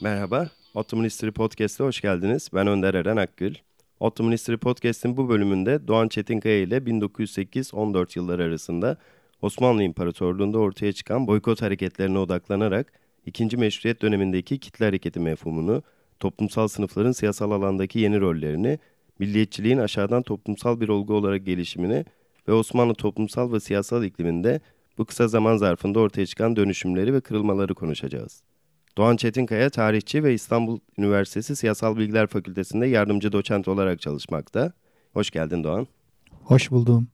Merhaba, Ottoman History Podcast'a hoş geldiniz. Ben Önder Eren Akgül. Ottoman History Podcast'in bu bölümünde Doğan Çetinkaya ile 1908-14 yılları arasında Osmanlı İmparatorluğu'nda ortaya çıkan boykot hareketlerine odaklanarak ikinci meşruiyet dönemindeki kitle hareketi mefhumunu, toplumsal sınıfların siyasal alandaki yeni rollerini, milliyetçiliğin aşağıdan toplumsal bir olgu olarak gelişimini ve Osmanlı toplumsal ve siyasal ikliminde bu kısa zaman zarfında ortaya çıkan dönüşümleri ve kırılmaları konuşacağız. Doğan Çetinkaya tarihçi ve İstanbul Üniversitesi Siyasal Bilgiler Fakültesi'nde yardımcı doçent olarak çalışmakta. Hoş geldin Doğan. Hoş buldum.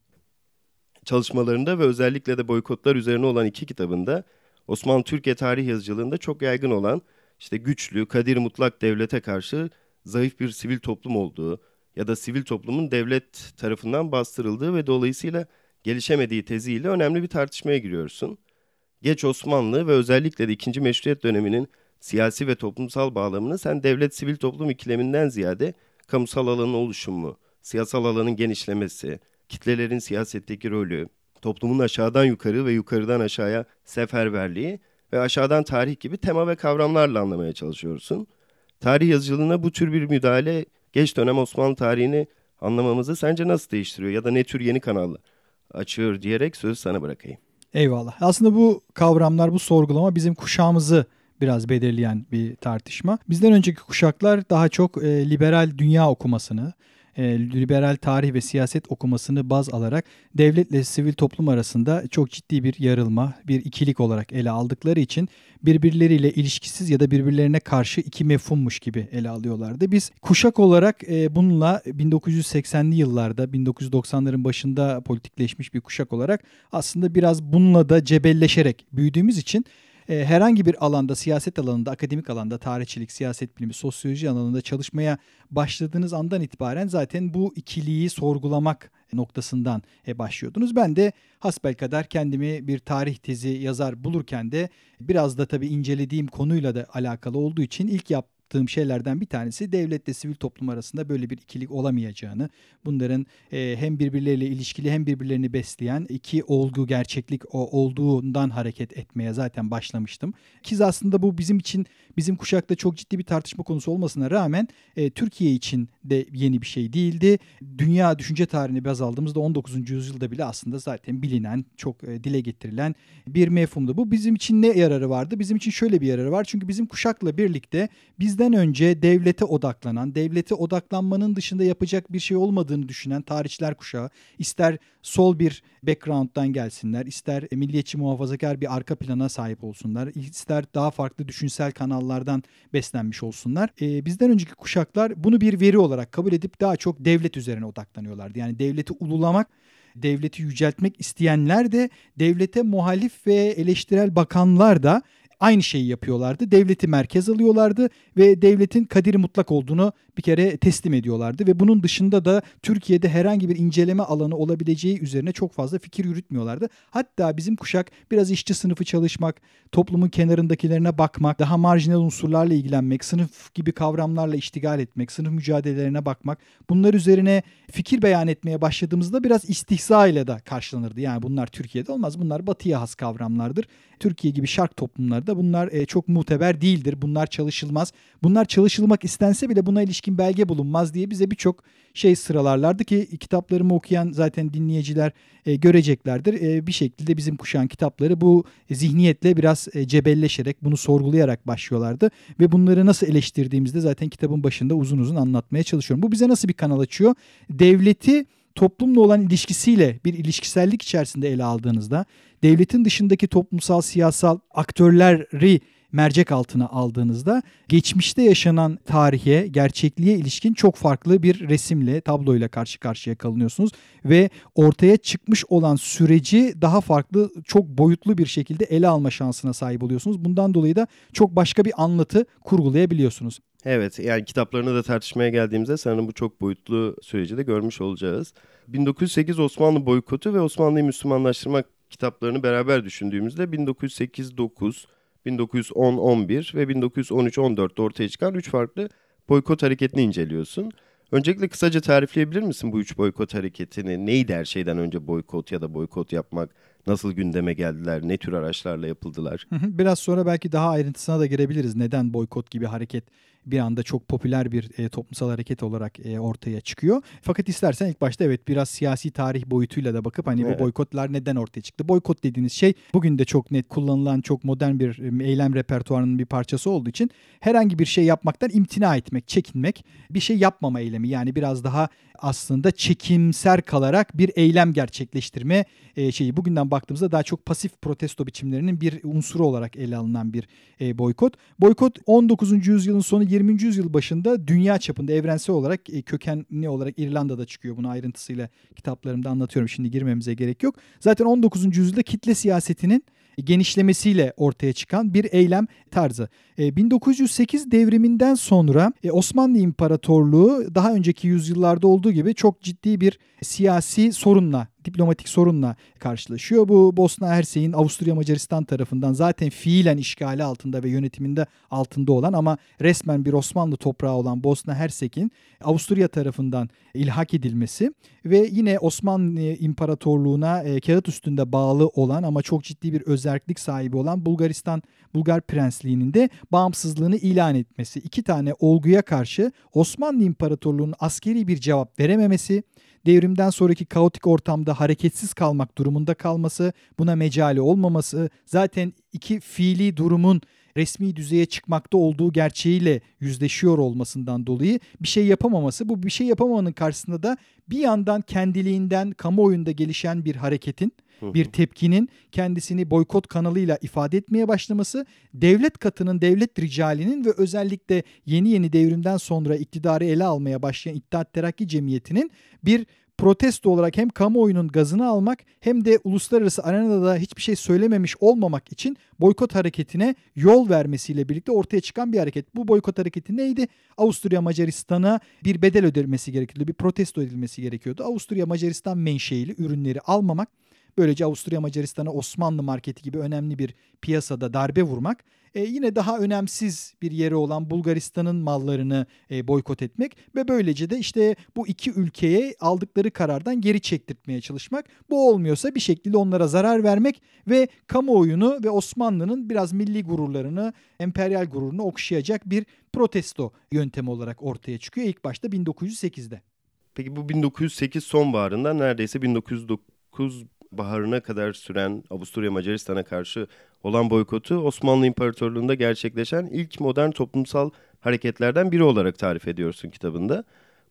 Çalışmalarında ve özellikle de boykotlar üzerine olan iki kitabında Osmanlı Türkiye tarih yazıcılığında çok yaygın olan işte güçlü, kadir mutlak devlete karşı zayıf bir sivil toplum olduğu ya da sivil toplumun devlet tarafından bastırıldığı ve dolayısıyla gelişemediği teziyle önemli bir tartışmaya giriyorsun. Geç Osmanlı ve özellikle de 2. Meşruiyet döneminin siyasi ve toplumsal bağlamını sen devlet sivil toplum ikileminden ziyade kamusal alanın oluşumu, siyasal alanın genişlemesi, kitlelerin siyasetteki rolü, toplumun aşağıdan yukarı ve yukarıdan aşağıya seferberliği ve aşağıdan tarih gibi tema ve kavramlarla anlamaya çalışıyorsun. Tarih yazıcılığına bu tür bir müdahale geç dönem Osmanlı tarihini anlamamızı sence nasıl değiştiriyor ya da ne tür yeni kanallar açıyor diyerek sözü sana bırakayım. Eyvallah. Aslında bu kavramlar, bu sorgulama bizim kuşağımızı biraz belirleyen bir tartışma. Bizden önceki kuşaklar daha çok e, liberal dünya okumasını, e, liberal tarih ve siyaset okumasını baz alarak devletle sivil toplum arasında çok ciddi bir yarılma, bir ikilik olarak ele aldıkları için birbirleriyle ilişkisiz ya da birbirlerine karşı iki mefhummuş gibi ele alıyorlardı. Biz kuşak olarak e, bununla 1980'li yıllarda, 1990'ların başında politikleşmiş bir kuşak olarak aslında biraz bununla da cebelleşerek büyüdüğümüz için e, herhangi bir alanda, siyaset alanında, akademik alanda, tarihçilik, siyaset bilimi, sosyoloji alanında çalışmaya başladığınız andan itibaren zaten bu ikiliği sorgulamak noktasından e, başlıyordunuz. Ben de hasbelkader kendimi bir tarih tezi yazar bulurken de biraz da tabii incelediğim konuyla da alakalı olduğu için ilk yap yaptığım şeylerden bir tanesi devletle sivil toplum arasında böyle bir ikilik olamayacağını, bunların e, hem birbirleriyle ilişkili hem birbirlerini besleyen iki olgu gerçeklik o olduğundan hareket etmeye zaten başlamıştım. Kiz aslında bu bizim için bizim kuşakta çok ciddi bir tartışma konusu olmasına rağmen e, Türkiye için de yeni bir şey değildi. Dünya düşünce tarihini baz aldığımızda 19. yüzyılda bile aslında zaten bilinen, çok e, dile getirilen bir mefhumdu. Bu bizim için ne yararı vardı? Bizim için şöyle bir yararı var. Çünkü bizim kuşakla birlikte bizden önce devlete odaklanan, devlete odaklanmanın dışında yapacak bir şey olmadığını düşünen tarihçiler kuşağı ister sol bir background'dan gelsinler, ister milliyetçi muhafazakar bir arka plana sahip olsunlar, ister daha farklı düşünsel kanallardan beslenmiş olsunlar. E, bizden önceki kuşaklar bunu bir veri olarak kabul edip daha çok devlet üzerine odaklanıyorlardı. Yani devleti ululamak devleti yüceltmek isteyenler de devlete muhalif ve eleştirel bakanlar da aynı şeyi yapıyorlardı. Devleti merkez alıyorlardı ve devletin kaderi mutlak olduğunu bir kere teslim ediyorlardı ve bunun dışında da Türkiye'de herhangi bir inceleme alanı olabileceği üzerine çok fazla fikir yürütmüyorlardı. Hatta bizim kuşak biraz işçi sınıfı çalışmak, toplumun kenarındakilerine bakmak, daha marjinal unsurlarla ilgilenmek, sınıf gibi kavramlarla iştigal etmek, sınıf mücadelelerine bakmak, bunlar üzerine fikir beyan etmeye başladığımızda biraz istihza ile de karşılanırdı. Yani bunlar Türkiye'de olmaz. Bunlar batıya has kavramlardır. Türkiye gibi şark toplumlarda bunlar e, çok muteber değildir. Bunlar çalışılmaz. Bunlar çalışılmak istense bile buna ilişkin belge bulunmaz diye bize birçok şey sıralarlardı ki kitaplarımı okuyan zaten dinleyiciler e, göreceklerdir. E, bir şekilde bizim kuşağın kitapları bu zihniyetle biraz e, cebelleşerek bunu sorgulayarak başlıyorlardı ve bunları nasıl eleştirdiğimizde zaten kitabın başında uzun uzun anlatmaya çalışıyorum. Bu bize nasıl bir kanal açıyor? Devleti toplumla olan ilişkisiyle bir ilişkisellik içerisinde ele aldığınızda devletin dışındaki toplumsal siyasal aktörleri mercek altına aldığınızda geçmişte yaşanan tarihe, gerçekliğe ilişkin çok farklı bir resimle, tabloyla karşı karşıya kalınıyorsunuz ve ortaya çıkmış olan süreci daha farklı, çok boyutlu bir şekilde ele alma şansına sahip oluyorsunuz. Bundan dolayı da çok başka bir anlatı kurgulayabiliyorsunuz. Evet yani kitaplarını da tartışmaya geldiğimizde sanırım bu çok boyutlu süreci de görmüş olacağız. 1908 Osmanlı boykotu ve Osmanlı'yı Müslümanlaştırmak kitaplarını beraber düşündüğümüzde 1908-9, 1910-11 ve 1913-14'te ortaya çıkan üç farklı boykot hareketini inceliyorsun. Öncelikle kısaca tarifleyebilir misin bu üç boykot hareketini? Neydi her şeyden önce boykot ya da boykot yapmak? nasıl gündeme geldiler, ne tür araçlarla yapıldılar? Biraz sonra belki daha ayrıntısına da girebiliriz. Neden boykot gibi hareket bir anda çok popüler bir e, toplumsal hareket olarak e, ortaya çıkıyor. Fakat istersen ilk başta evet biraz siyasi tarih boyutuyla da bakıp hani evet. bu boykotlar neden ortaya çıktı? Boykot dediğiniz şey bugün de çok net kullanılan çok modern bir eylem repertuarının bir parçası olduğu için herhangi bir şey yapmaktan imtina etmek, çekinmek, bir şey yapmama eylemi yani biraz daha aslında çekimser kalarak bir eylem gerçekleştirme e, şeyi. Bugünden baktığımızda daha çok pasif protesto biçimlerinin bir unsuru olarak ele alınan bir e, boykot. Boykot 19. yüzyılın sonu 20. yüzyıl başında dünya çapında evrensel olarak e, kökenli olarak İrlanda'da çıkıyor. Bunu ayrıntısıyla kitaplarımda anlatıyorum. Şimdi girmemize gerek yok. Zaten 19. yüzyılda kitle siyasetinin genişlemesiyle ortaya çıkan bir eylem tarzı. 1908 devriminden sonra e, Osmanlı İmparatorluğu daha önceki yüzyıllarda olduğu gibi çok ciddi bir siyasi sorunla diplomatik sorunla karşılaşıyor. Bu Bosna Hersek'in Avusturya Macaristan tarafından zaten fiilen işgali altında ve yönetiminde altında olan ama resmen bir Osmanlı toprağı olan Bosna Hersek'in Avusturya tarafından ilhak edilmesi ve yine Osmanlı İmparatorluğu'na e, kağıt üstünde bağlı olan ama çok ciddi bir özellik sahibi olan Bulgaristan Bulgar Prensliği'nin de bağımsızlığını ilan etmesi. iki tane olguya karşı Osmanlı İmparatorluğu'nun askeri bir cevap verememesi devrimden sonraki kaotik ortamda hareketsiz kalmak durumunda kalması, buna mecali olmaması, zaten iki fiili durumun resmi düzeye çıkmakta olduğu gerçeğiyle yüzleşiyor olmasından dolayı bir şey yapamaması. Bu bir şey yapamamanın karşısında da bir yandan kendiliğinden kamuoyunda gelişen bir hareketin bir tepkinin kendisini boykot kanalıyla ifade etmeye başlaması, devlet katının, devlet ricalinin ve özellikle yeni yeni devrimden sonra iktidarı ele almaya başlayan İttihat Terakki Cemiyeti'nin bir protesto olarak hem kamuoyunun gazını almak hem de uluslararası arenada da hiçbir şey söylememiş olmamak için boykot hareketine yol vermesiyle birlikte ortaya çıkan bir hareket. Bu boykot hareketi neydi? Avusturya Macaristan'a bir bedel ödenmesi gerekiyordu. Bir protesto edilmesi gerekiyordu. Avusturya Macaristan menşeili ürünleri almamak Böylece Avusturya Macaristan'a Osmanlı marketi gibi önemli bir piyasada darbe vurmak. E, yine daha önemsiz bir yeri olan Bulgaristan'ın mallarını e, boykot etmek ve böylece de işte bu iki ülkeye aldıkları karardan geri çektirtmeye çalışmak. Bu olmuyorsa bir şekilde onlara zarar vermek ve kamuoyunu ve Osmanlı'nın biraz milli gururlarını, emperyal gururunu okşayacak bir protesto yöntemi olarak ortaya çıkıyor ilk başta 1908'de. Peki bu 1908 sonbaharından neredeyse 1909 baharına kadar süren Avusturya Macaristan'a karşı olan boykotu Osmanlı İmparatorluğu'nda gerçekleşen ilk modern toplumsal hareketlerden biri olarak tarif ediyorsun kitabında.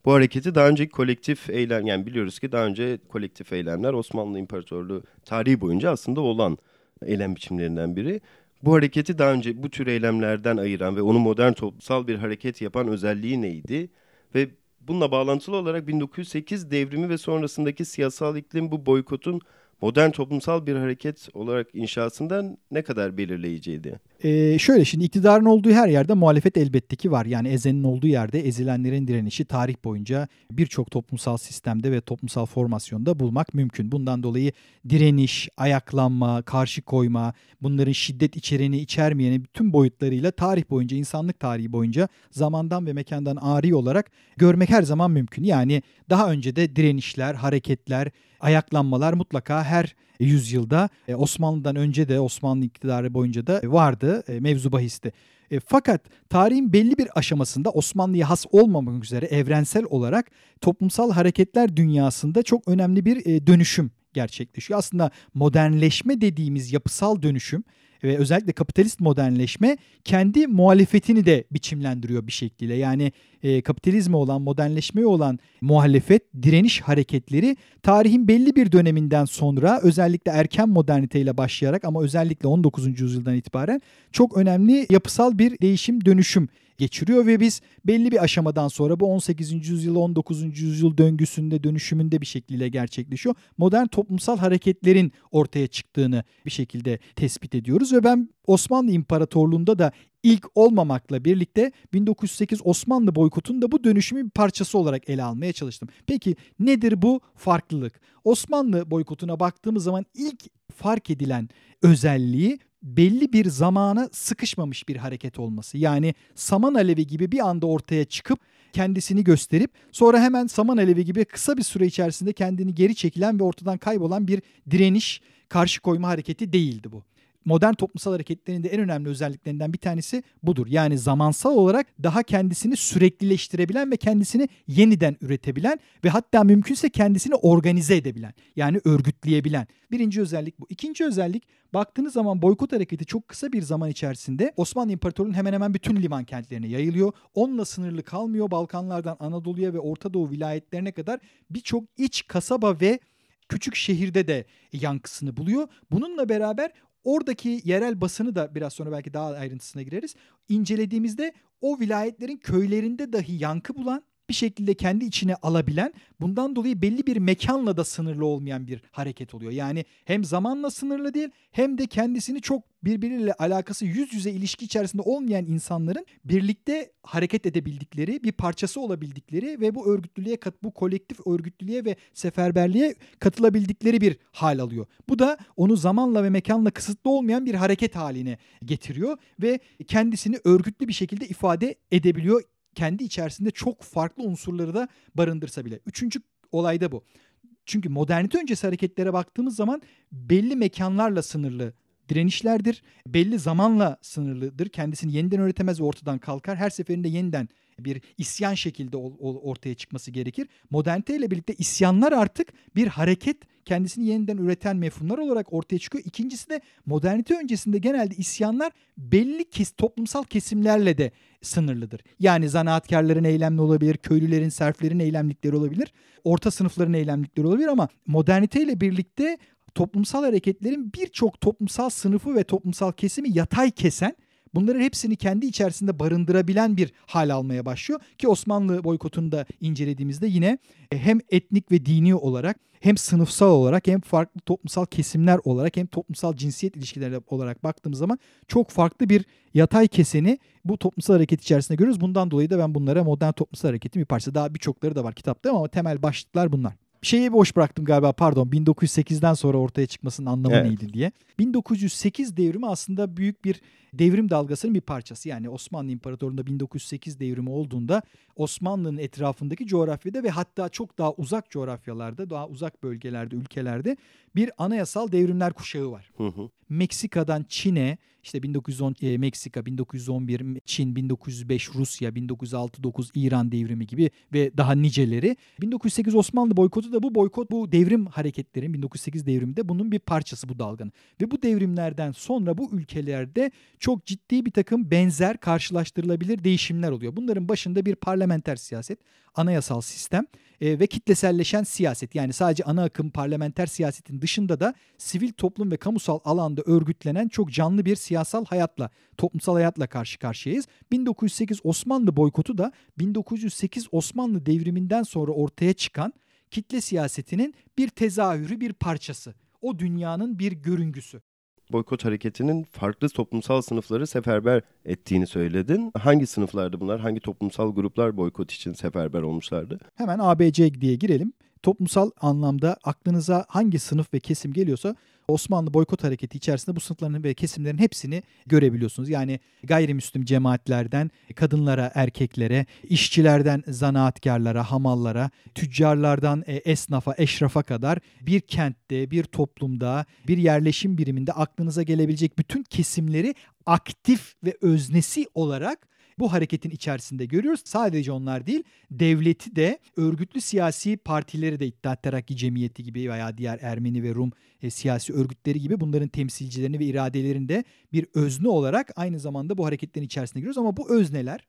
Bu hareketi daha önce kolektif eylem yani biliyoruz ki daha önce kolektif eylemler Osmanlı İmparatorluğu tarihi boyunca aslında olan eylem biçimlerinden biri. Bu hareketi daha önce bu tür eylemlerden ayıran ve onu modern toplumsal bir hareket yapan özelliği neydi? Ve bununla bağlantılı olarak 1908 devrimi ve sonrasındaki siyasal iklim bu boykotun modern toplumsal bir hareket olarak inşasından ne kadar belirleyiciydi? Ee, şöyle şimdi iktidarın olduğu her yerde muhalefet elbette ki var. Yani ezenin olduğu yerde ezilenlerin direnişi tarih boyunca birçok toplumsal sistemde ve toplumsal formasyonda bulmak mümkün. Bundan dolayı direniş, ayaklanma, karşı koyma, bunların şiddet içereni içermeyeni bütün boyutlarıyla tarih boyunca, insanlık tarihi boyunca zamandan ve mekandan ari olarak görmek her zaman mümkün. Yani daha önce de direnişler, hareketler, ayaklanmalar mutlaka her yüzyılda e, Osmanlı'dan önce de Osmanlı iktidarı boyunca da vardı e, mevzu bahisti. E, fakat tarihin belli bir aşamasında Osmanlı'ya has olmamak üzere evrensel olarak toplumsal hareketler dünyasında çok önemli bir e, dönüşüm gerçekleşiyor. Aslında modernleşme dediğimiz yapısal dönüşüm ve özellikle kapitalist modernleşme kendi muhalefetini de biçimlendiriyor bir şekliyle. Yani e, kapitalizme olan, modernleşmeye olan muhalefet, direniş hareketleri tarihin belli bir döneminden sonra özellikle erken moderniteyle başlayarak ama özellikle 19. yüzyıldan itibaren çok önemli yapısal bir değişim, dönüşüm geçiriyor ve biz belli bir aşamadan sonra bu 18. yüzyıl 19. yüzyıl döngüsünde dönüşümünde bir şekilde gerçekleşiyor. Modern toplumsal hareketlerin ortaya çıktığını bir şekilde tespit ediyoruz ve ben Osmanlı İmparatorluğu'nda da ilk olmamakla birlikte 1908 Osmanlı boykotun da bu dönüşümün bir parçası olarak ele almaya çalıştım. Peki nedir bu farklılık? Osmanlı boykotuna baktığımız zaman ilk fark edilen özelliği belli bir zamana sıkışmamış bir hareket olması. Yani saman alevi gibi bir anda ortaya çıkıp kendisini gösterip sonra hemen saman alevi gibi kısa bir süre içerisinde kendini geri çekilen ve ortadan kaybolan bir direniş karşı koyma hareketi değildi bu modern toplumsal hareketlerin de en önemli özelliklerinden bir tanesi budur. Yani zamansal olarak daha kendisini süreklileştirebilen ve kendisini yeniden üretebilen ve hatta mümkünse kendisini organize edebilen yani örgütleyebilen. Birinci özellik bu. İkinci özellik baktığınız zaman boykot hareketi çok kısa bir zaman içerisinde Osmanlı İmparatorluğu'nun hemen hemen bütün liman kentlerine yayılıyor. Onunla sınırlı kalmıyor. Balkanlardan Anadolu'ya ve Orta Doğu vilayetlerine kadar birçok iç kasaba ve küçük şehirde de yankısını buluyor. Bununla beraber Oradaki yerel basını da biraz sonra belki daha ayrıntısına gireriz. İncelediğimizde o vilayetlerin köylerinde dahi yankı bulan bir şekilde kendi içine alabilen bundan dolayı belli bir mekanla da sınırlı olmayan bir hareket oluyor. Yani hem zamanla sınırlı değil hem de kendisini çok birbiriyle alakası yüz yüze ilişki içerisinde olmayan insanların birlikte hareket edebildikleri, bir parçası olabildikleri ve bu örgütlülüğe, bu kolektif örgütlülüğe ve seferberliğe katılabildikleri bir hal alıyor. Bu da onu zamanla ve mekanla kısıtlı olmayan bir hareket haline getiriyor ve kendisini örgütlü bir şekilde ifade edebiliyor kendi içerisinde çok farklı unsurları da barındırsa bile. Üçüncü olay da bu. Çünkü modernite öncesi hareketlere baktığımız zaman belli mekanlarla sınırlı direnişlerdir. Belli zamanla sınırlıdır. Kendisini yeniden öğretemez ve ortadan kalkar. Her seferinde yeniden bir isyan şekilde ortaya çıkması gerekir. Modernite ile birlikte isyanlar artık bir hareket kendisini yeniden üreten mefhumlar olarak ortaya çıkıyor. İkincisi de modernite öncesinde genelde isyanlar belli kes, toplumsal kesimlerle de sınırlıdır. Yani zanaatkarların eylemli olabilir, köylülerin, serflerin eylemlikleri olabilir, orta sınıfların eylemlikleri olabilir ama modernite ile birlikte toplumsal hareketlerin birçok toplumsal sınıfı ve toplumsal kesimi yatay kesen Bunların hepsini kendi içerisinde barındırabilen bir hal almaya başlıyor ki Osmanlı boykotunu da incelediğimizde yine e, hem etnik ve dini olarak hem sınıfsal olarak hem farklı toplumsal kesimler olarak hem toplumsal cinsiyet ilişkileri olarak baktığımız zaman çok farklı bir yatay keseni bu toplumsal hareket içerisinde görüyoruz. Bundan dolayı da ben bunlara modern toplumsal hareketin bir parçası. Daha birçokları da var kitapta ama temel başlıklar bunlar şeyi boş bıraktım galiba pardon 1908'den sonra ortaya çıkmasının anlamı evet. neydi diye. 1908 devrimi aslında büyük bir devrim dalgasının bir parçası. Yani Osmanlı İmparatorluğu'nda 1908 devrimi olduğunda Osmanlı'nın etrafındaki coğrafyada ve hatta çok daha uzak coğrafyalarda, daha uzak bölgelerde, ülkelerde bir anayasal devrimler kuşağı var. Hı hı. Meksika'dan Çin'e, işte 1910 e, Meksika, 1911 Çin, 1905 Rusya, 1906-9 İran devrimi gibi ve daha niceleri. 1908 Osmanlı boykotu da bu boykot, bu devrim hareketlerin 1908 devriminde bunun bir parçası bu dalganın. Ve bu devrimlerden sonra bu ülkelerde çok ciddi bir takım benzer karşılaştırılabilir değişimler oluyor. Bunların başında bir parlamenter siyaset, anayasal sistem e, ve kitleselleşen siyaset. Yani sadece ana akım parlamenter siyasetin dışında da sivil toplum ve kamusal alanda örgütlenen çok canlı bir siyasal hayatla, toplumsal hayatla karşı karşıyayız. 1908 Osmanlı boykotu da 1908 Osmanlı devriminden sonra ortaya çıkan kitle siyasetinin bir tezahürü, bir parçası. O dünyanın bir görüngüsü boykot hareketinin farklı toplumsal sınıfları seferber ettiğini söyledin. Hangi sınıflardı bunlar? Hangi toplumsal gruplar boykot için seferber olmuşlardı? Hemen ABC diye girelim. Toplumsal anlamda aklınıza hangi sınıf ve kesim geliyorsa Osmanlı boykot hareketi içerisinde bu sınıfların ve kesimlerin hepsini görebiliyorsunuz. Yani gayrimüslim cemaatlerden kadınlara, erkeklere, işçilerden zanaatkarlara, hamallara, tüccarlardan e, esnafa, eşrafa kadar bir kentte, bir toplumda, bir yerleşim biriminde aklınıza gelebilecek bütün kesimleri aktif ve öznesi olarak bu hareketin içerisinde görüyoruz. Sadece onlar değil, devleti de örgütlü siyasi partileri de İttihat Terakki Cemiyeti gibi veya diğer Ermeni ve Rum e, siyasi örgütleri gibi bunların temsilcilerini ve iradelerini de bir özne olarak aynı zamanda bu hareketlerin içerisinde görüyoruz. Ama bu özneler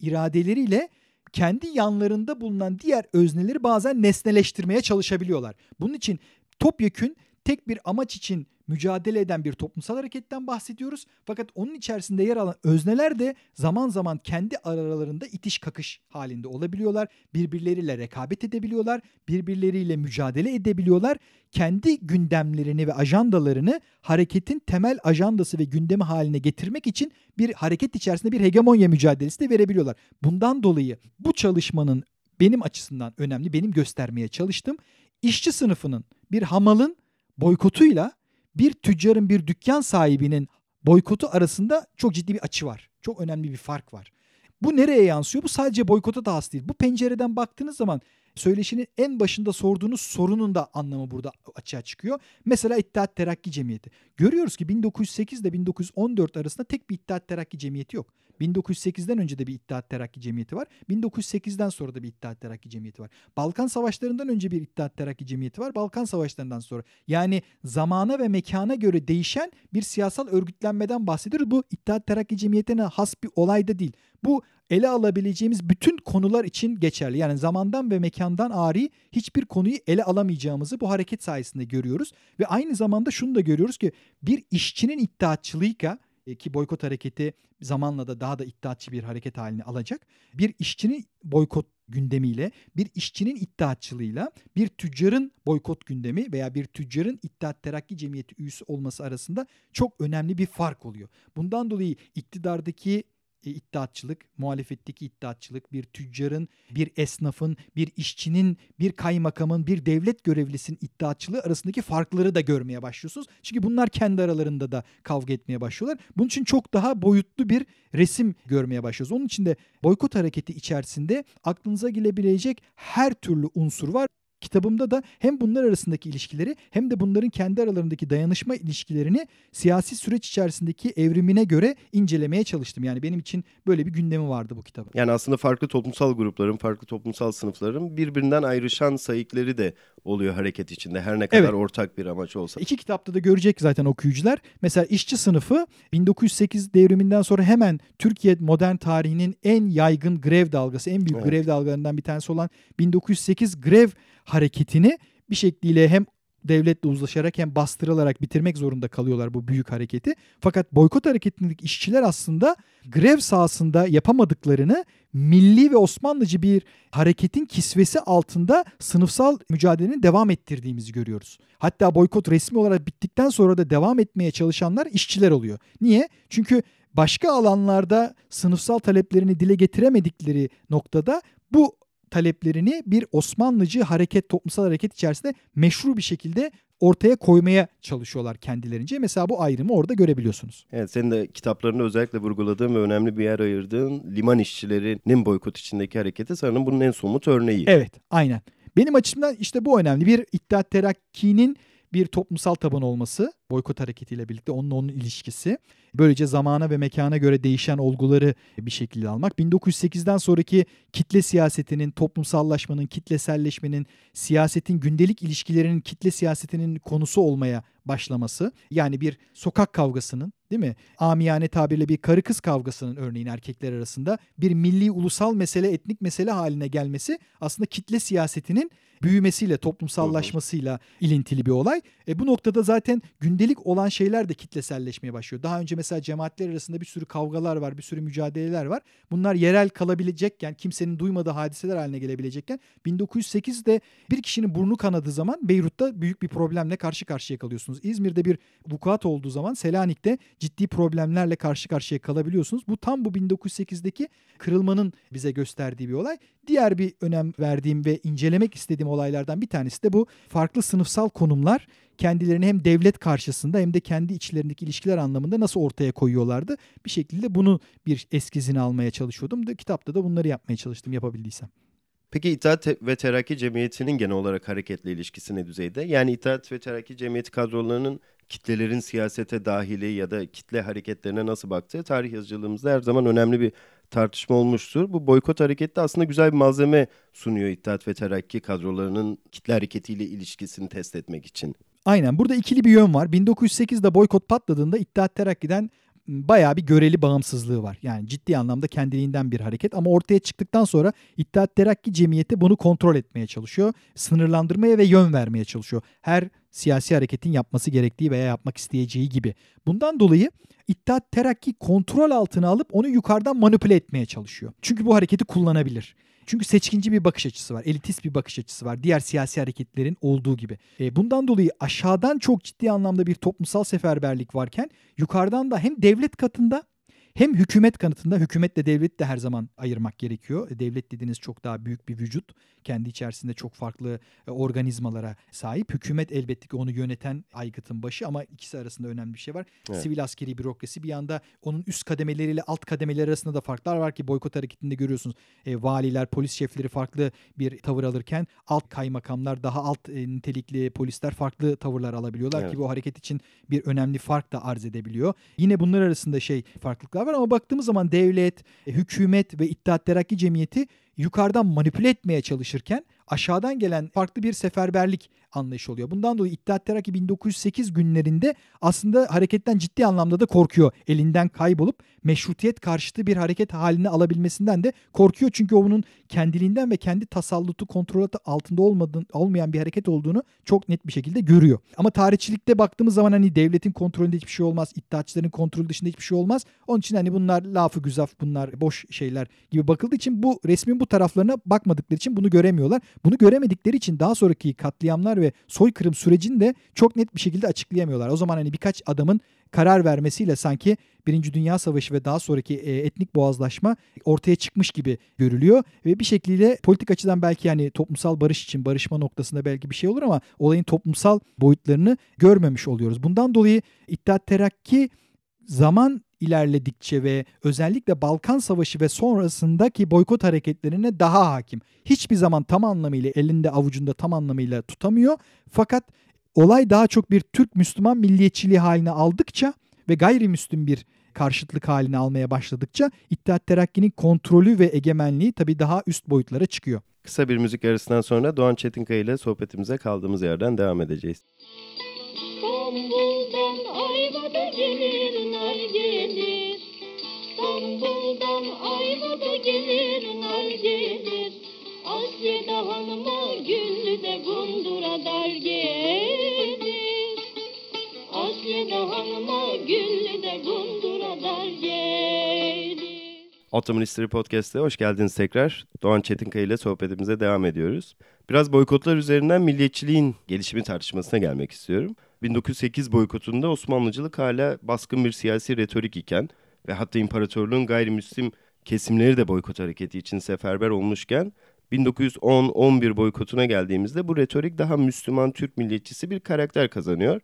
iradeleriyle kendi yanlarında bulunan diğer özneleri bazen nesneleştirmeye çalışabiliyorlar. Bunun için topyekün tek bir amaç için mücadele eden bir toplumsal hareketten bahsediyoruz. Fakat onun içerisinde yer alan özneler de zaman zaman kendi aralarında itiş kakış halinde olabiliyorlar. Birbirleriyle rekabet edebiliyorlar. Birbirleriyle mücadele edebiliyorlar. Kendi gündemlerini ve ajandalarını hareketin temel ajandası ve gündemi haline getirmek için bir hareket içerisinde bir hegemonya mücadelesi de verebiliyorlar. Bundan dolayı bu çalışmanın benim açısından önemli, benim göstermeye çalıştım. İşçi sınıfının bir hamalın boykotuyla bir tüccarın bir dükkan sahibinin boykotu arasında çok ciddi bir açı var. Çok önemli bir fark var. Bu nereye yansıyor? Bu sadece boykota da has değil. Bu pencereden baktığınız zaman söyleşinin en başında sorduğunuz sorunun da anlamı burada açığa çıkıyor. Mesela İttihat Terakki Cemiyeti. Görüyoruz ki 1908 ile 1914 arasında tek bir İttihat Terakki Cemiyeti yok. 1908'den önce de bir İttihat Terakki Cemiyeti var. 1908'den sonra da bir İttihat Terakki Cemiyeti var. Balkan Savaşları'ndan önce bir İttihat Terakki Cemiyeti var. Balkan Savaşları'ndan sonra. Yani zamana ve mekana göre değişen bir siyasal örgütlenmeden bahsediyoruz. Bu İttihat Terakki Cemiyeti'ne has bir olay da değil. Bu ele alabileceğimiz bütün konular için geçerli. Yani zamandan ve mekandan ari hiçbir konuyu ele alamayacağımızı bu hareket sayesinde görüyoruz. Ve aynı zamanda şunu da görüyoruz ki bir işçinin iddiatçılığıyla e, ki boykot hareketi zamanla da daha da iddiatçı bir hareket halini alacak. Bir işçinin boykot gündemiyle, bir işçinin iddiatçılığıyla, bir tüccarın boykot gündemi veya bir tüccarın İttihat Terakki Cemiyeti üyesi olması arasında çok önemli bir fark oluyor. Bundan dolayı iktidardaki iddiatçılık, muhalefetteki iddiatçılık, bir tüccarın, bir esnafın, bir işçinin, bir kaymakamın, bir devlet görevlisinin iddiatçılığı arasındaki farkları da görmeye başlıyorsunuz. Çünkü bunlar kendi aralarında da kavga etmeye başlıyorlar. Bunun için çok daha boyutlu bir resim görmeye başlıyoruz. Onun için de boykot hareketi içerisinde aklınıza gelebilecek her türlü unsur var. Kitabımda da hem bunlar arasındaki ilişkileri hem de bunların kendi aralarındaki dayanışma ilişkilerini siyasi süreç içerisindeki evrimine göre incelemeye çalıştım. Yani benim için böyle bir gündemi vardı bu kitabın. Yani aslında farklı toplumsal grupların, farklı toplumsal sınıfların birbirinden ayrışan sayıkları da oluyor hareket içinde. Her ne kadar evet. ortak bir amaç olsa. İki kitapta da görecek zaten okuyucular. Mesela işçi sınıfı 1908 devriminden sonra hemen Türkiye modern tarihinin en yaygın grev dalgası, en büyük evet. grev dalgalarından bir tanesi olan 1908 grev hareketini bir şekliyle hem devletle uzlaşarak hem bastırılarak bitirmek zorunda kalıyorlar bu büyük hareketi. Fakat boykot hareketindeki işçiler aslında grev sahasında yapamadıklarını milli ve Osmanlıcı bir hareketin kisvesi altında sınıfsal mücadelenin devam ettirdiğimizi görüyoruz. Hatta boykot resmi olarak bittikten sonra da devam etmeye çalışanlar işçiler oluyor. Niye? Çünkü başka alanlarda sınıfsal taleplerini dile getiremedikleri noktada bu taleplerini bir Osmanlıcı hareket, toplumsal hareket içerisinde meşru bir şekilde ortaya koymaya çalışıyorlar kendilerince. Mesela bu ayrımı orada görebiliyorsunuz. Evet senin de kitaplarında özellikle vurguladığın ve önemli bir yer ayırdığın liman işçilerinin boykot içindeki hareketi sanırım bunun en somut örneği. Evet aynen. Benim açımdan işte bu önemli. Bir İttihat Terakki'nin bir toplumsal taban olması boykot hareketiyle birlikte onun onun ilişkisi. Böylece zamana ve mekana göre değişen olguları bir şekilde almak. 1908'den sonraki kitle siyasetinin, toplumsallaşmanın, kitleselleşmenin, siyasetin gündelik ilişkilerinin kitle siyasetinin konusu olmaya başlaması. Yani bir sokak kavgasının değil mi? Amiyane tabirle bir karı kız kavgasının örneğin erkekler arasında bir milli ulusal mesele, etnik mesele haline gelmesi aslında kitle siyasetinin büyümesiyle, toplumsallaşmasıyla ilintili bir olay. E bu noktada zaten gündelik olan şeyler de kitleselleşmeye başlıyor. Daha önce mesela cemaatler arasında bir sürü kavgalar var, bir sürü mücadeleler var. Bunlar yerel kalabilecekken, kimsenin duymadığı hadiseler haline gelebilecekken 1908'de bir kişinin burnu kanadığı zaman Beyrut'ta büyük bir problemle karşı karşıya kalıyorsunuz. İzmir'de bir vukuat olduğu zaman Selanik'te ciddi problemlerle karşı karşıya kalabiliyorsunuz. Bu tam bu 1908'deki kırılmanın bize gösterdiği bir olay. Diğer bir önem verdiğim ve incelemek istediğim olaylardan bir tanesi de bu farklı sınıfsal konumlar kendilerini hem devlet karşısında hem de kendi içlerindeki ilişkiler anlamında nasıl ortaya koyuyorlardı. Bir şekilde bunu bir eskizini almaya çalışıyordum. Kitapta da bunları yapmaya çalıştım yapabildiysem. Peki İttihat ve Terakki Cemiyeti'nin genel olarak hareketle ilişkisi ne düzeyde? Yani İttihat ve Terakki Cemiyeti kadrolarının kitlelerin siyasete dahili ya da kitle hareketlerine nasıl baktığı tarih yazıcılığımızda her zaman önemli bir tartışma olmuştur. Bu boykot hareketi aslında güzel bir malzeme sunuyor İttihat ve Terakki kadrolarının kitle hareketiyle ilişkisini test etmek için. Aynen burada ikili bir yön var. 1908'de boykot patladığında İttihat Terakki'den bayağı bir göreli bağımsızlığı var. Yani ciddi anlamda kendiliğinden bir hareket ama ortaya çıktıktan sonra İttihat Terakki Cemiyeti bunu kontrol etmeye çalışıyor. Sınırlandırmaya ve yön vermeye çalışıyor. Her siyasi hareketin yapması gerektiği veya yapmak isteyeceği gibi. Bundan dolayı İttihat Terakki kontrol altına alıp onu yukarıdan manipüle etmeye çalışıyor. Çünkü bu hareketi kullanabilir. Çünkü seçkinci bir bakış açısı var, elitist bir bakış açısı var. Diğer siyasi hareketlerin olduğu gibi. E, bundan dolayı aşağıdan çok ciddi anlamda bir toplumsal seferberlik varken yukarıdan da hem devlet katında hem hükümet kanıtında hükümetle devlet de her zaman ayırmak gerekiyor. E, devlet dediğiniz çok daha büyük bir vücut. Kendi içerisinde çok farklı e, organizmalara sahip. Hükümet elbette ki onu yöneten aygıtın başı ama ikisi arasında önemli bir şey var. Evet. Sivil askeri bürokrasi bir yanda onun üst kademeleriyle alt kademeleri arasında da farklar var ki boykot hareketinde görüyorsunuz. E, valiler, polis şefleri farklı bir tavır alırken alt kaymakamlar daha alt e, nitelikli polisler farklı tavırlar alabiliyorlar evet. ki bu hareket için bir önemli fark da arz edebiliyor. Yine bunlar arasında şey farklılıklar var ama baktığımız zaman devlet, e, hükümet ve İttihat Terakki Cemiyeti yukarıdan manipüle etmeye çalışırken aşağıdan gelen farklı bir seferberlik anlayışı oluyor. Bundan dolayı İttihat Terakki 1908 günlerinde aslında hareketten ciddi anlamda da korkuyor. Elinden kaybolup meşrutiyet karşıtı bir hareket haline alabilmesinden de korkuyor. Çünkü onun kendiliğinden ve kendi tasallutu kontrol altında olmadığın, olmayan bir hareket olduğunu çok net bir şekilde görüyor. Ama tarihçilikte baktığımız zaman hani devletin kontrolünde hiçbir şey olmaz. İttihatçıların kontrolü dışında hiçbir şey olmaz. Onun için hani bunlar lafı güzaf bunlar boş şeyler gibi bakıldığı için bu resmin bu taraflarına bakmadıkları için bunu göremiyorlar. Bunu göremedikleri için daha sonraki katliamlar ve soykırım sürecini de çok net bir şekilde açıklayamıyorlar. O zaman hani birkaç adamın karar vermesiyle sanki Birinci Dünya Savaşı ve daha sonraki e, etnik boğazlaşma ortaya çıkmış gibi görülüyor ve bir şekilde politik açıdan belki yani toplumsal barış için barışma noktasında belki bir şey olur ama olayın toplumsal boyutlarını görmemiş oluyoruz. Bundan dolayı İttihat Terakki zaman ilerledikçe ve özellikle Balkan Savaşı ve sonrasındaki boykot hareketlerine daha hakim. Hiçbir zaman tam anlamıyla elinde avucunda tam anlamıyla tutamıyor. Fakat olay daha çok bir Türk Müslüman milliyetçiliği haline aldıkça ve gayrimüslim bir karşıtlık haline almaya başladıkça İttihat Terakki'nin kontrolü ve egemenliği tabii daha üst boyutlara çıkıyor. Kısa bir müzik arasından sonra Doğan Çetinkaya ile sohbetimize kaldığımız yerden devam edeceğiz. İstanbul'dan Ayva'da gelir nar gelir. İstanbul'dan Ayva'da gelir nar gelir. Asya'da hanıma güllü de gundura dar gelir. Asya'da hanıma güllü de gundura dar gelir. Ottoman History Podcast'te hoş geldiniz tekrar. Doğan Çetinkaya ile sohbetimize devam ediyoruz. Biraz boykotlar üzerinden milliyetçiliğin gelişimi tartışmasına gelmek istiyorum. 1908 boykotunda Osmanlıcılık hala baskın bir siyasi retorik iken ve hatta imparatorluğun gayrimüslim kesimleri de boykot hareketi için seferber olmuşken 1910-11 boykotuna geldiğimizde bu retorik daha Müslüman Türk milliyetçisi bir karakter kazanıyor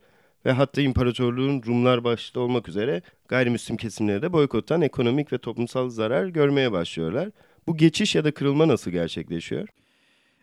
ve hatta imparatorluğun Rumlar başta olmak üzere gayrimüslim kesimleri de boykottan ekonomik ve toplumsal zarar görmeye başlıyorlar. Bu geçiş ya da kırılma nasıl gerçekleşiyor?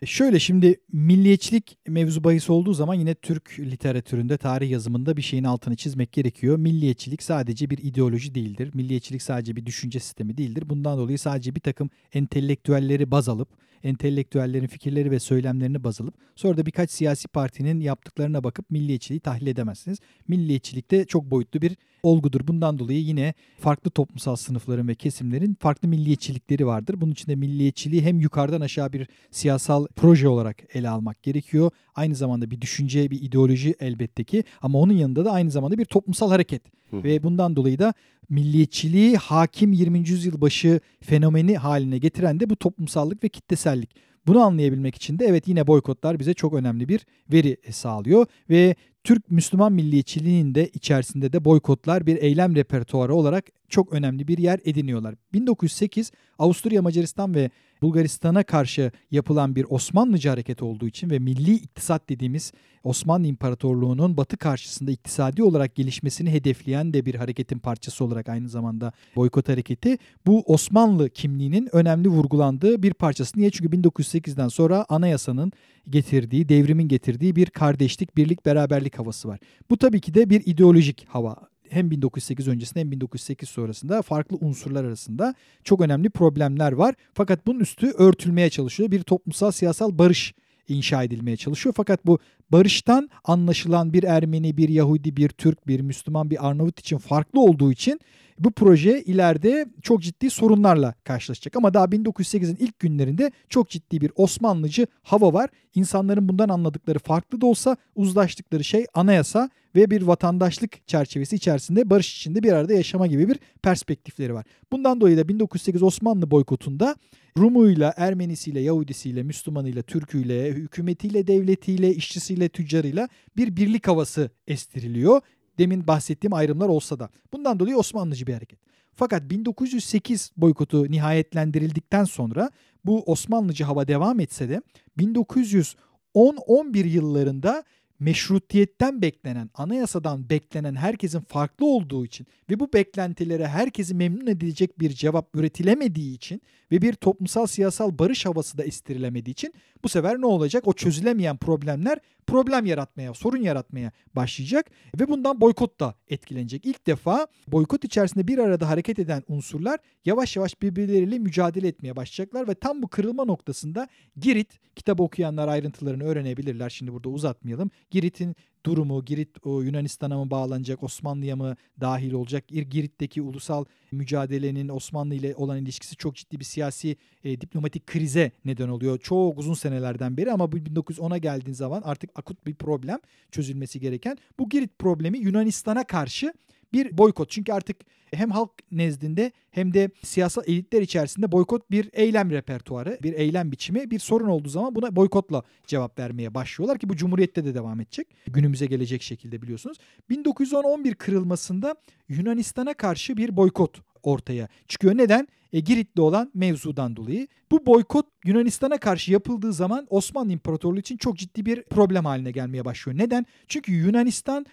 E, şöyle şimdi milliyetçilik mevzu bahis olduğu zaman yine Türk literatüründe, tarih yazımında bir şeyin altını çizmek gerekiyor. Milliyetçilik sadece bir ideoloji değildir. Milliyetçilik sadece bir düşünce sistemi değildir. Bundan dolayı sadece bir takım entelektüelleri baz alıp, entelektüellerin fikirleri ve söylemlerini baz alıp sonra da birkaç siyasi partinin yaptıklarına bakıp milliyetçiliği tahlil edemezsiniz. Milliyetçilik de çok boyutlu bir olgudur. Bundan dolayı yine farklı toplumsal sınıfların ve kesimlerin farklı milliyetçilikleri vardır. Bunun için de milliyetçiliği hem yukarıdan aşağı bir siyasal proje olarak ele almak gerekiyor. Aynı zamanda bir düşünce, bir ideoloji elbette ki ama onun yanında da aynı zamanda bir toplumsal hareket. Hı. Ve bundan dolayı da milliyetçiliği hakim 20. yüzyıl başı fenomeni haline getiren de bu toplumsallık ve kitlesellik. Bunu anlayabilmek için de evet yine boykotlar bize çok önemli bir veri sağlıyor ve Türk Müslüman milliyetçiliğinin de içerisinde de boykotlar bir eylem repertuarı olarak çok önemli bir yer ediniyorlar. 1908 Avusturya, Macaristan ve Bulgaristan'a karşı yapılan bir Osmanlıcı hareket olduğu için ve milli iktisat dediğimiz Osmanlı İmparatorluğu'nun batı karşısında iktisadi olarak gelişmesini hedefleyen de bir hareketin parçası olarak aynı zamanda boykot hareketi bu Osmanlı kimliğinin önemli vurgulandığı bir parçası. Niye? Çünkü 1908'den sonra anayasanın getirdiği, devrimin getirdiği bir kardeşlik, birlik, beraberlik havası var. Bu tabii ki de bir ideolojik hava hem 1908 öncesinde hem 1908 sonrasında farklı unsurlar arasında çok önemli problemler var. Fakat bunun üstü örtülmeye çalışıyor. Bir toplumsal siyasal barış inşa edilmeye çalışıyor. Fakat bu barıştan anlaşılan bir Ermeni, bir Yahudi, bir Türk, bir Müslüman, bir Arnavut için farklı olduğu için bu proje ileride çok ciddi sorunlarla karşılaşacak. Ama daha 1908'in ilk günlerinde çok ciddi bir Osmanlıcı hava var. İnsanların bundan anladıkları farklı da olsa uzlaştıkları şey anayasa ve bir vatandaşlık çerçevesi içerisinde barış içinde bir arada yaşama gibi bir perspektifleri var. Bundan dolayı da 1908 Osmanlı boykotunda Rumuyla, Ermenisiyle, Yahudisiyle, Müslümanıyla, Türküyle, hükümetiyle, devletiyle, işçisiyle, tüccarıyla bir birlik havası estiriliyor demin bahsettiğim ayrımlar olsa da. Bundan dolayı Osmanlıcı bir hareket. Fakat 1908 boykotu nihayetlendirildikten sonra bu Osmanlıcı hava devam etse de 1910-11 yıllarında meşrutiyetten beklenen, anayasadan beklenen herkesin farklı olduğu için ve bu beklentilere herkesi memnun edilecek bir cevap üretilemediği için ve bir toplumsal siyasal barış havası da istirilemediği için bu sefer ne olacak? O çözülemeyen problemler problem yaratmaya, sorun yaratmaya başlayacak ve bundan boykot da etkilenecek. İlk defa boykot içerisinde bir arada hareket eden unsurlar yavaş yavaş birbirleriyle mücadele etmeye başlayacaklar ve tam bu kırılma noktasında Girit, kitap okuyanlar ayrıntılarını öğrenebilirler. Şimdi burada uzatmayalım. Girit'in durumu, Girit Yunanistan'a mı bağlanacak, Osmanlı'ya mı dahil olacak? Girit'teki ulusal mücadelenin Osmanlı ile olan ilişkisi çok ciddi bir siyasi e, diplomatik krize neden oluyor. Çok uzun senelerden beri ama bu 1910'a geldiğin zaman artık akut bir problem çözülmesi gereken. Bu Girit problemi Yunanistan'a karşı bir boykot. Çünkü artık hem halk nezdinde hem de siyasal elitler içerisinde boykot bir eylem repertuarı, bir eylem biçimi. Bir sorun olduğu zaman buna boykotla cevap vermeye başlıyorlar ki bu Cumhuriyet'te de devam edecek. Günümüze gelecek şekilde biliyorsunuz. 1911 kırılmasında Yunanistan'a karşı bir boykot ortaya çıkıyor. Neden? E, Girit'te olan mevzudan dolayı. Bu boykot Yunanistan'a karşı yapıldığı zaman Osmanlı İmparatorluğu için çok ciddi bir problem haline gelmeye başlıyor. Neden? Çünkü Yunanistan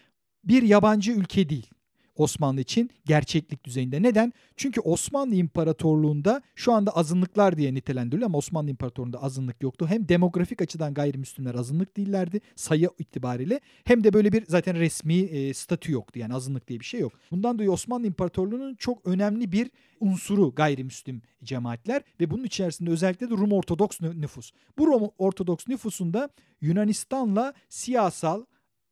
bir yabancı ülke değil. Osmanlı için gerçeklik düzeyinde. Neden? Çünkü Osmanlı İmparatorluğu'nda şu anda azınlıklar diye nitelendiriliyor ama Osmanlı İmparatorluğu'nda azınlık yoktu. Hem demografik açıdan gayrimüslimler azınlık değillerdi sayı itibariyle hem de böyle bir zaten resmi e, statü yoktu. Yani azınlık diye bir şey yok. Bundan dolayı Osmanlı İmparatorluğu'nun çok önemli bir unsuru gayrimüslim cemaatler ve bunun içerisinde özellikle de Rum Ortodoks nüfus. Bu Rum Ortodoks nüfusunda Yunanistan'la siyasal,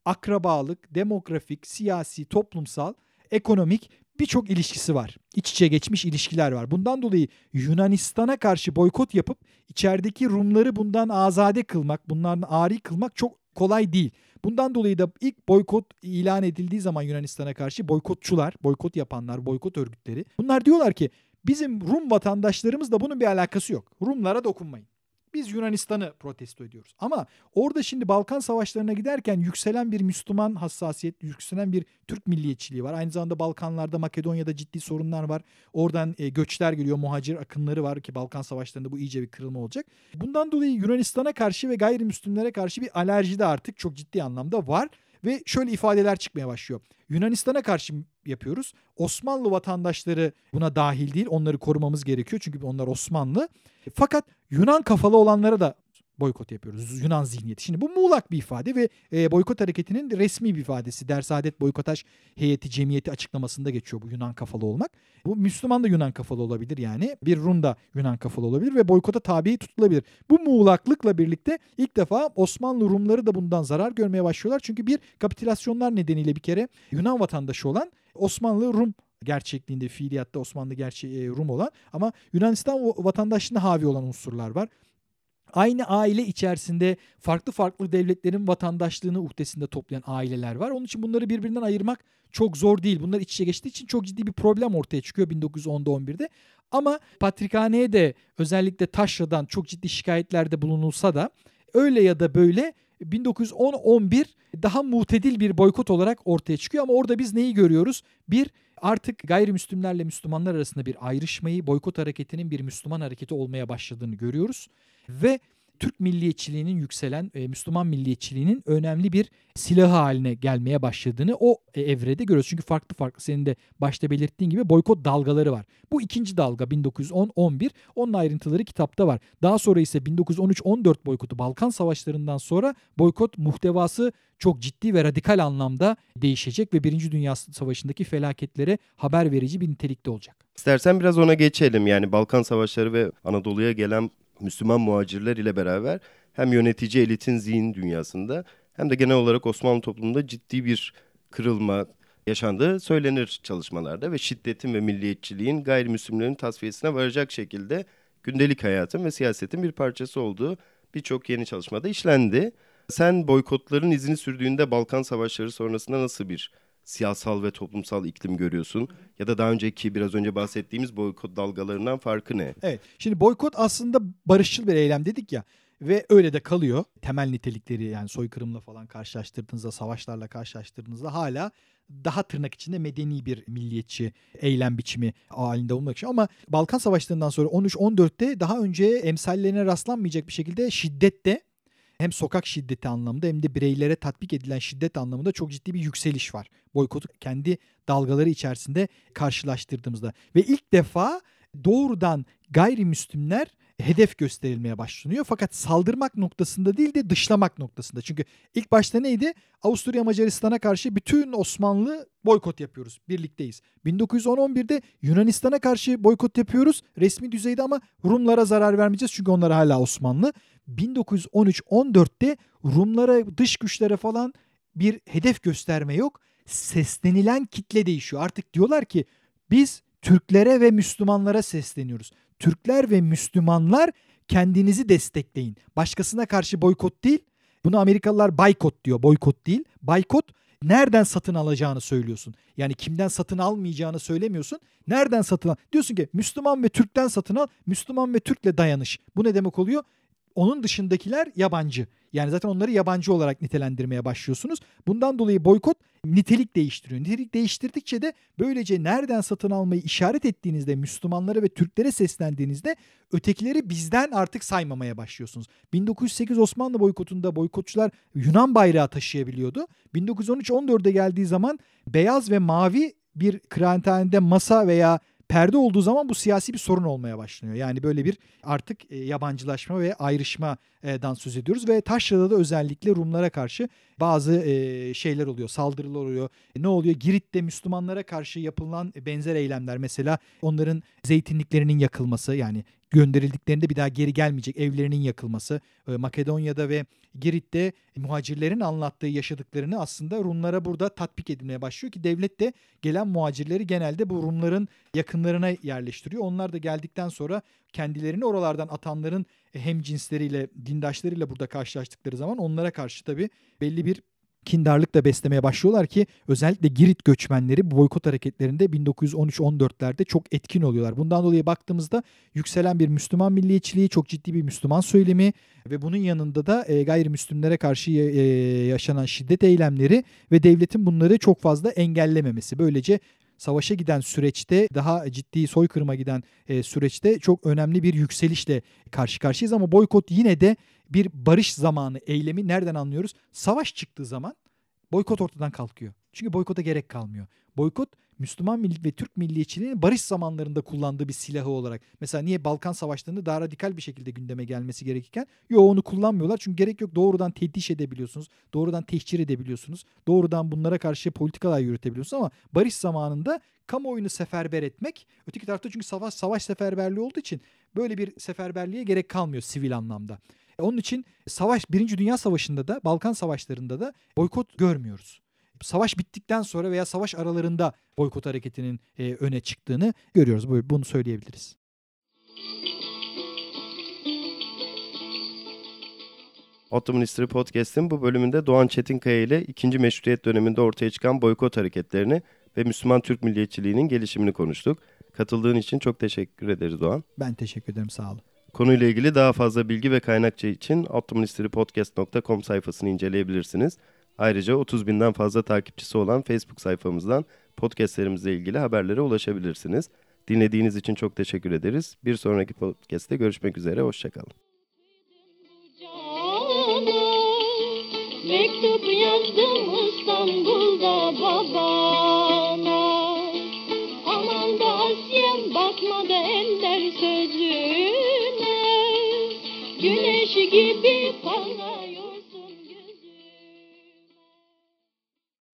akrabalık, demografik, siyasi, toplumsal ekonomik birçok ilişkisi var. İç içe geçmiş ilişkiler var. Bundan dolayı Yunanistan'a karşı boykot yapıp içerideki Rumları bundan azade kılmak, bunlardan ari kılmak çok kolay değil. Bundan dolayı da ilk boykot ilan edildiği zaman Yunanistan'a karşı boykotçular, boykot yapanlar, boykot örgütleri bunlar diyorlar ki bizim Rum vatandaşlarımızla bunun bir alakası yok. Rumlara dokunmayın. Biz Yunanistan'ı protesto ediyoruz. Ama orada şimdi Balkan savaşlarına giderken yükselen bir Müslüman hassasiyet, yükselen bir Türk milliyetçiliği var. Aynı zamanda Balkanlarda, Makedonya'da ciddi sorunlar var. Oradan e, göçler geliyor, muhacir akınları var ki Balkan savaşlarında bu iyice bir kırılma olacak. Bundan dolayı Yunanistan'a karşı ve gayrimüslimlere karşı bir alerji de artık çok ciddi anlamda var. Ve şöyle ifadeler çıkmaya başlıyor. Yunanistan'a karşı yapıyoruz. Osmanlı vatandaşları buna dahil değil. Onları korumamız gerekiyor çünkü onlar Osmanlı. Fakat Yunan kafalı olanlara da boykot yapıyoruz. Yunan zihniyeti. Şimdi bu muğlak bir ifade ve e, boykot hareketinin resmi bir ifadesi. Dersadet Boykotaj Heyeti Cemiyeti açıklamasında geçiyor bu Yunan kafalı olmak. Bu Müslüman da Yunan kafalı olabilir yani. Bir Rum da Yunan kafalı olabilir ve boykota tabi tutulabilir. Bu muğlaklıkla birlikte ilk defa Osmanlı Rumları da bundan zarar görmeye başlıyorlar. Çünkü bir kapitülasyonlar nedeniyle bir kere Yunan vatandaşı olan Osmanlı Rum gerçekliğinde fiiliyatta Osmanlı gerçe e, Rum olan ama Yunanistan vatandaşlığına havi olan unsurlar var aynı aile içerisinde farklı farklı devletlerin vatandaşlığını uhdesinde toplayan aileler var. Onun için bunları birbirinden ayırmak çok zor değil. Bunlar iç içe geçtiği için çok ciddi bir problem ortaya çıkıyor 1910'da 11'de. Ama Patrikhane'ye de özellikle Taşra'dan çok ciddi şikayetlerde bulunulsa da öyle ya da böyle 1910-11 daha mutedil bir boykot olarak ortaya çıkıyor ama orada biz neyi görüyoruz? Bir artık gayrimüslimlerle Müslümanlar arasında bir ayrışmayı, boykot hareketinin bir Müslüman hareketi olmaya başladığını görüyoruz ve Türk milliyetçiliğinin yükselen e, Müslüman milliyetçiliğinin önemli bir silahı haline gelmeye başladığını o e, evrede görüyoruz. Çünkü farklı farklı senin de başta belirttiğin gibi boykot dalgaları var. Bu ikinci dalga 1910-11 onun ayrıntıları kitapta var. Daha sonra ise 1913-14 boykotu Balkan savaşlarından sonra boykot muhtevası çok ciddi ve radikal anlamda değişecek ve Birinci Dünya Savaşı'ndaki felaketlere haber verici bir nitelikte olacak. İstersen biraz ona geçelim. Yani Balkan Savaşları ve Anadolu'ya gelen Müslüman muhacirler ile beraber hem yönetici elitin zihin dünyasında hem de genel olarak Osmanlı toplumunda ciddi bir kırılma yaşandığı söylenir çalışmalarda ve şiddetin ve milliyetçiliğin gayrimüslimlerin tasfiyesine varacak şekilde gündelik hayatın ve siyasetin bir parçası olduğu birçok yeni çalışmada işlendi. Sen boykotların izini sürdüğünde Balkan Savaşları sonrasında nasıl bir siyasal ve toplumsal iklim görüyorsun? Ya da daha önceki biraz önce bahsettiğimiz boykot dalgalarından farkı ne? Evet. Şimdi boykot aslında barışçıl bir eylem dedik ya. ve öyle de kalıyor. Temel nitelikleri yani soykırımla falan karşılaştırdığınızda, savaşlarla karşılaştırdığınızda hala daha tırnak içinde medeni bir milliyetçi eylem biçimi halinde olmak için. Ama Balkan Savaşları'ndan sonra 13-14'te daha önce emsallerine rastlanmayacak bir şekilde şiddette hem sokak şiddeti anlamında hem de bireylere tatbik edilen şiddet anlamında çok ciddi bir yükseliş var. Boykotu kendi dalgaları içerisinde karşılaştırdığımızda. Ve ilk defa doğrudan gayrimüslimler hedef gösterilmeye başlanıyor. Fakat saldırmak noktasında değil de dışlamak noktasında. Çünkü ilk başta neydi? Avusturya Macaristan'a karşı bütün Osmanlı boykot yapıyoruz. Birlikteyiz. 1911'de Yunanistan'a karşı boykot yapıyoruz. Resmi düzeyde ama Rumlara zarar vermeyeceğiz çünkü onlar hala Osmanlı. 1913-14'te Rumlara, dış güçlere falan bir hedef gösterme yok. Seslenilen kitle değişiyor. Artık diyorlar ki biz Türklere ve Müslümanlara sesleniyoruz. Türkler ve Müslümanlar kendinizi destekleyin. Başkasına karşı boykot değil. Bunu Amerikalılar baykot diyor. Boykot değil. Baykot nereden satın alacağını söylüyorsun. Yani kimden satın almayacağını söylemiyorsun. Nereden satın al? Diyorsun ki Müslüman ve Türk'ten satın al. Müslüman ve Türk'le dayanış. Bu ne demek oluyor? Onun dışındakiler yabancı. Yani zaten onları yabancı olarak nitelendirmeye başlıyorsunuz. Bundan dolayı boykot nitelik değiştiriyor. Nitelik değiştirdikçe de böylece nereden satın almayı işaret ettiğinizde Müslümanlara ve Türklere seslendiğinizde ötekileri bizden artık saymamaya başlıyorsunuz. 1908 Osmanlı boykotunda boykotçular Yunan bayrağı taşıyabiliyordu. 1913-14'e geldiği zaman beyaz ve mavi bir kıraathanede masa veya perde olduğu zaman bu siyasi bir sorun olmaya başlıyor. Yani böyle bir artık e, yabancılaşma ve ayrışmadan söz ediyoruz ve Taşra'da da özellikle Rumlara karşı bazı şeyler oluyor, saldırılar oluyor. E, ne oluyor? Girit'te Müslümanlara karşı yapılan benzer eylemler mesela onların zeytinliklerinin yakılması yani gönderildiklerinde bir daha geri gelmeyecek evlerinin yakılması, e, Makedonya'da ve Girit'te muhacirlerin anlattığı yaşadıklarını aslında Rumlara burada tatbik edilmeye başlıyor ki devlet de gelen muhacirleri genelde bu Rumların yakınlarına yerleştiriyor. Onlar da geldikten sonra kendilerini oralardan atanların hem cinsleriyle, dindaşlarıyla burada karşılaştıkları zaman onlara karşı tabii belli bir kindarlık da beslemeye başlıyorlar ki özellikle Girit göçmenleri bu boykot hareketlerinde 1913-14'lerde çok etkin oluyorlar. Bundan dolayı baktığımızda yükselen bir Müslüman milliyetçiliği, çok ciddi bir Müslüman söylemi ve bunun yanında da e, gayrimüslimlere karşı e, yaşanan şiddet eylemleri ve devletin bunları çok fazla engellememesi. Böylece savaşa giden süreçte daha ciddi soykırıma giden e, süreçte çok önemli bir yükselişle karşı karşıyayız ama boykot yine de bir barış zamanı eylemi nereden anlıyoruz? Savaş çıktığı zaman boykot ortadan kalkıyor. Çünkü boykota gerek kalmıyor. Boykot Müslüman ve Türk milliyetçiliğinin barış zamanlarında kullandığı bir silahı olarak. Mesela niye Balkan Savaşları'nda daha radikal bir şekilde gündeme gelmesi gerekirken yo onu kullanmıyorlar. Çünkü gerek yok doğrudan teddiş edebiliyorsunuz. Doğrudan tehcir edebiliyorsunuz. Doğrudan bunlara karşı politikalar yürütebiliyorsunuz ama barış zamanında kamuoyunu seferber etmek öteki tarafta çünkü savaş savaş seferberliği olduğu için böyle bir seferberliğe gerek kalmıyor sivil anlamda. Onun için savaş Birinci Dünya Savaşı'nda da Balkan Savaşları'nda da boykot görmüyoruz. Savaş bittikten sonra veya savaş aralarında boykot hareketinin e, öne çıktığını görüyoruz. Bunu söyleyebiliriz. Ottoman History Podcast'in bu bölümünde Doğan Çetinkaya ile ikinci meşrutiyet döneminde ortaya çıkan boykot hareketlerini ve Müslüman Türk milliyetçiliğinin gelişimini konuştuk. Katıldığın için çok teşekkür ederiz Doğan. Ben teşekkür ederim sağ olun. Konuyla ilgili daha fazla bilgi ve kaynakça için ottomanhistorypodcast.com sayfasını inceleyebilirsiniz. Ayrıca 30 binden fazla takipçisi olan Facebook sayfamızdan podcastlerimizle ilgili haberlere ulaşabilirsiniz. Dinlediğiniz için çok teşekkür ederiz. Bir sonraki podcast'te görüşmek üzere, hoşçakalın. Mektup yazdım İstanbul'da babana Aman da Asya'm bakmadı ender sözüne Güneş gibi parlar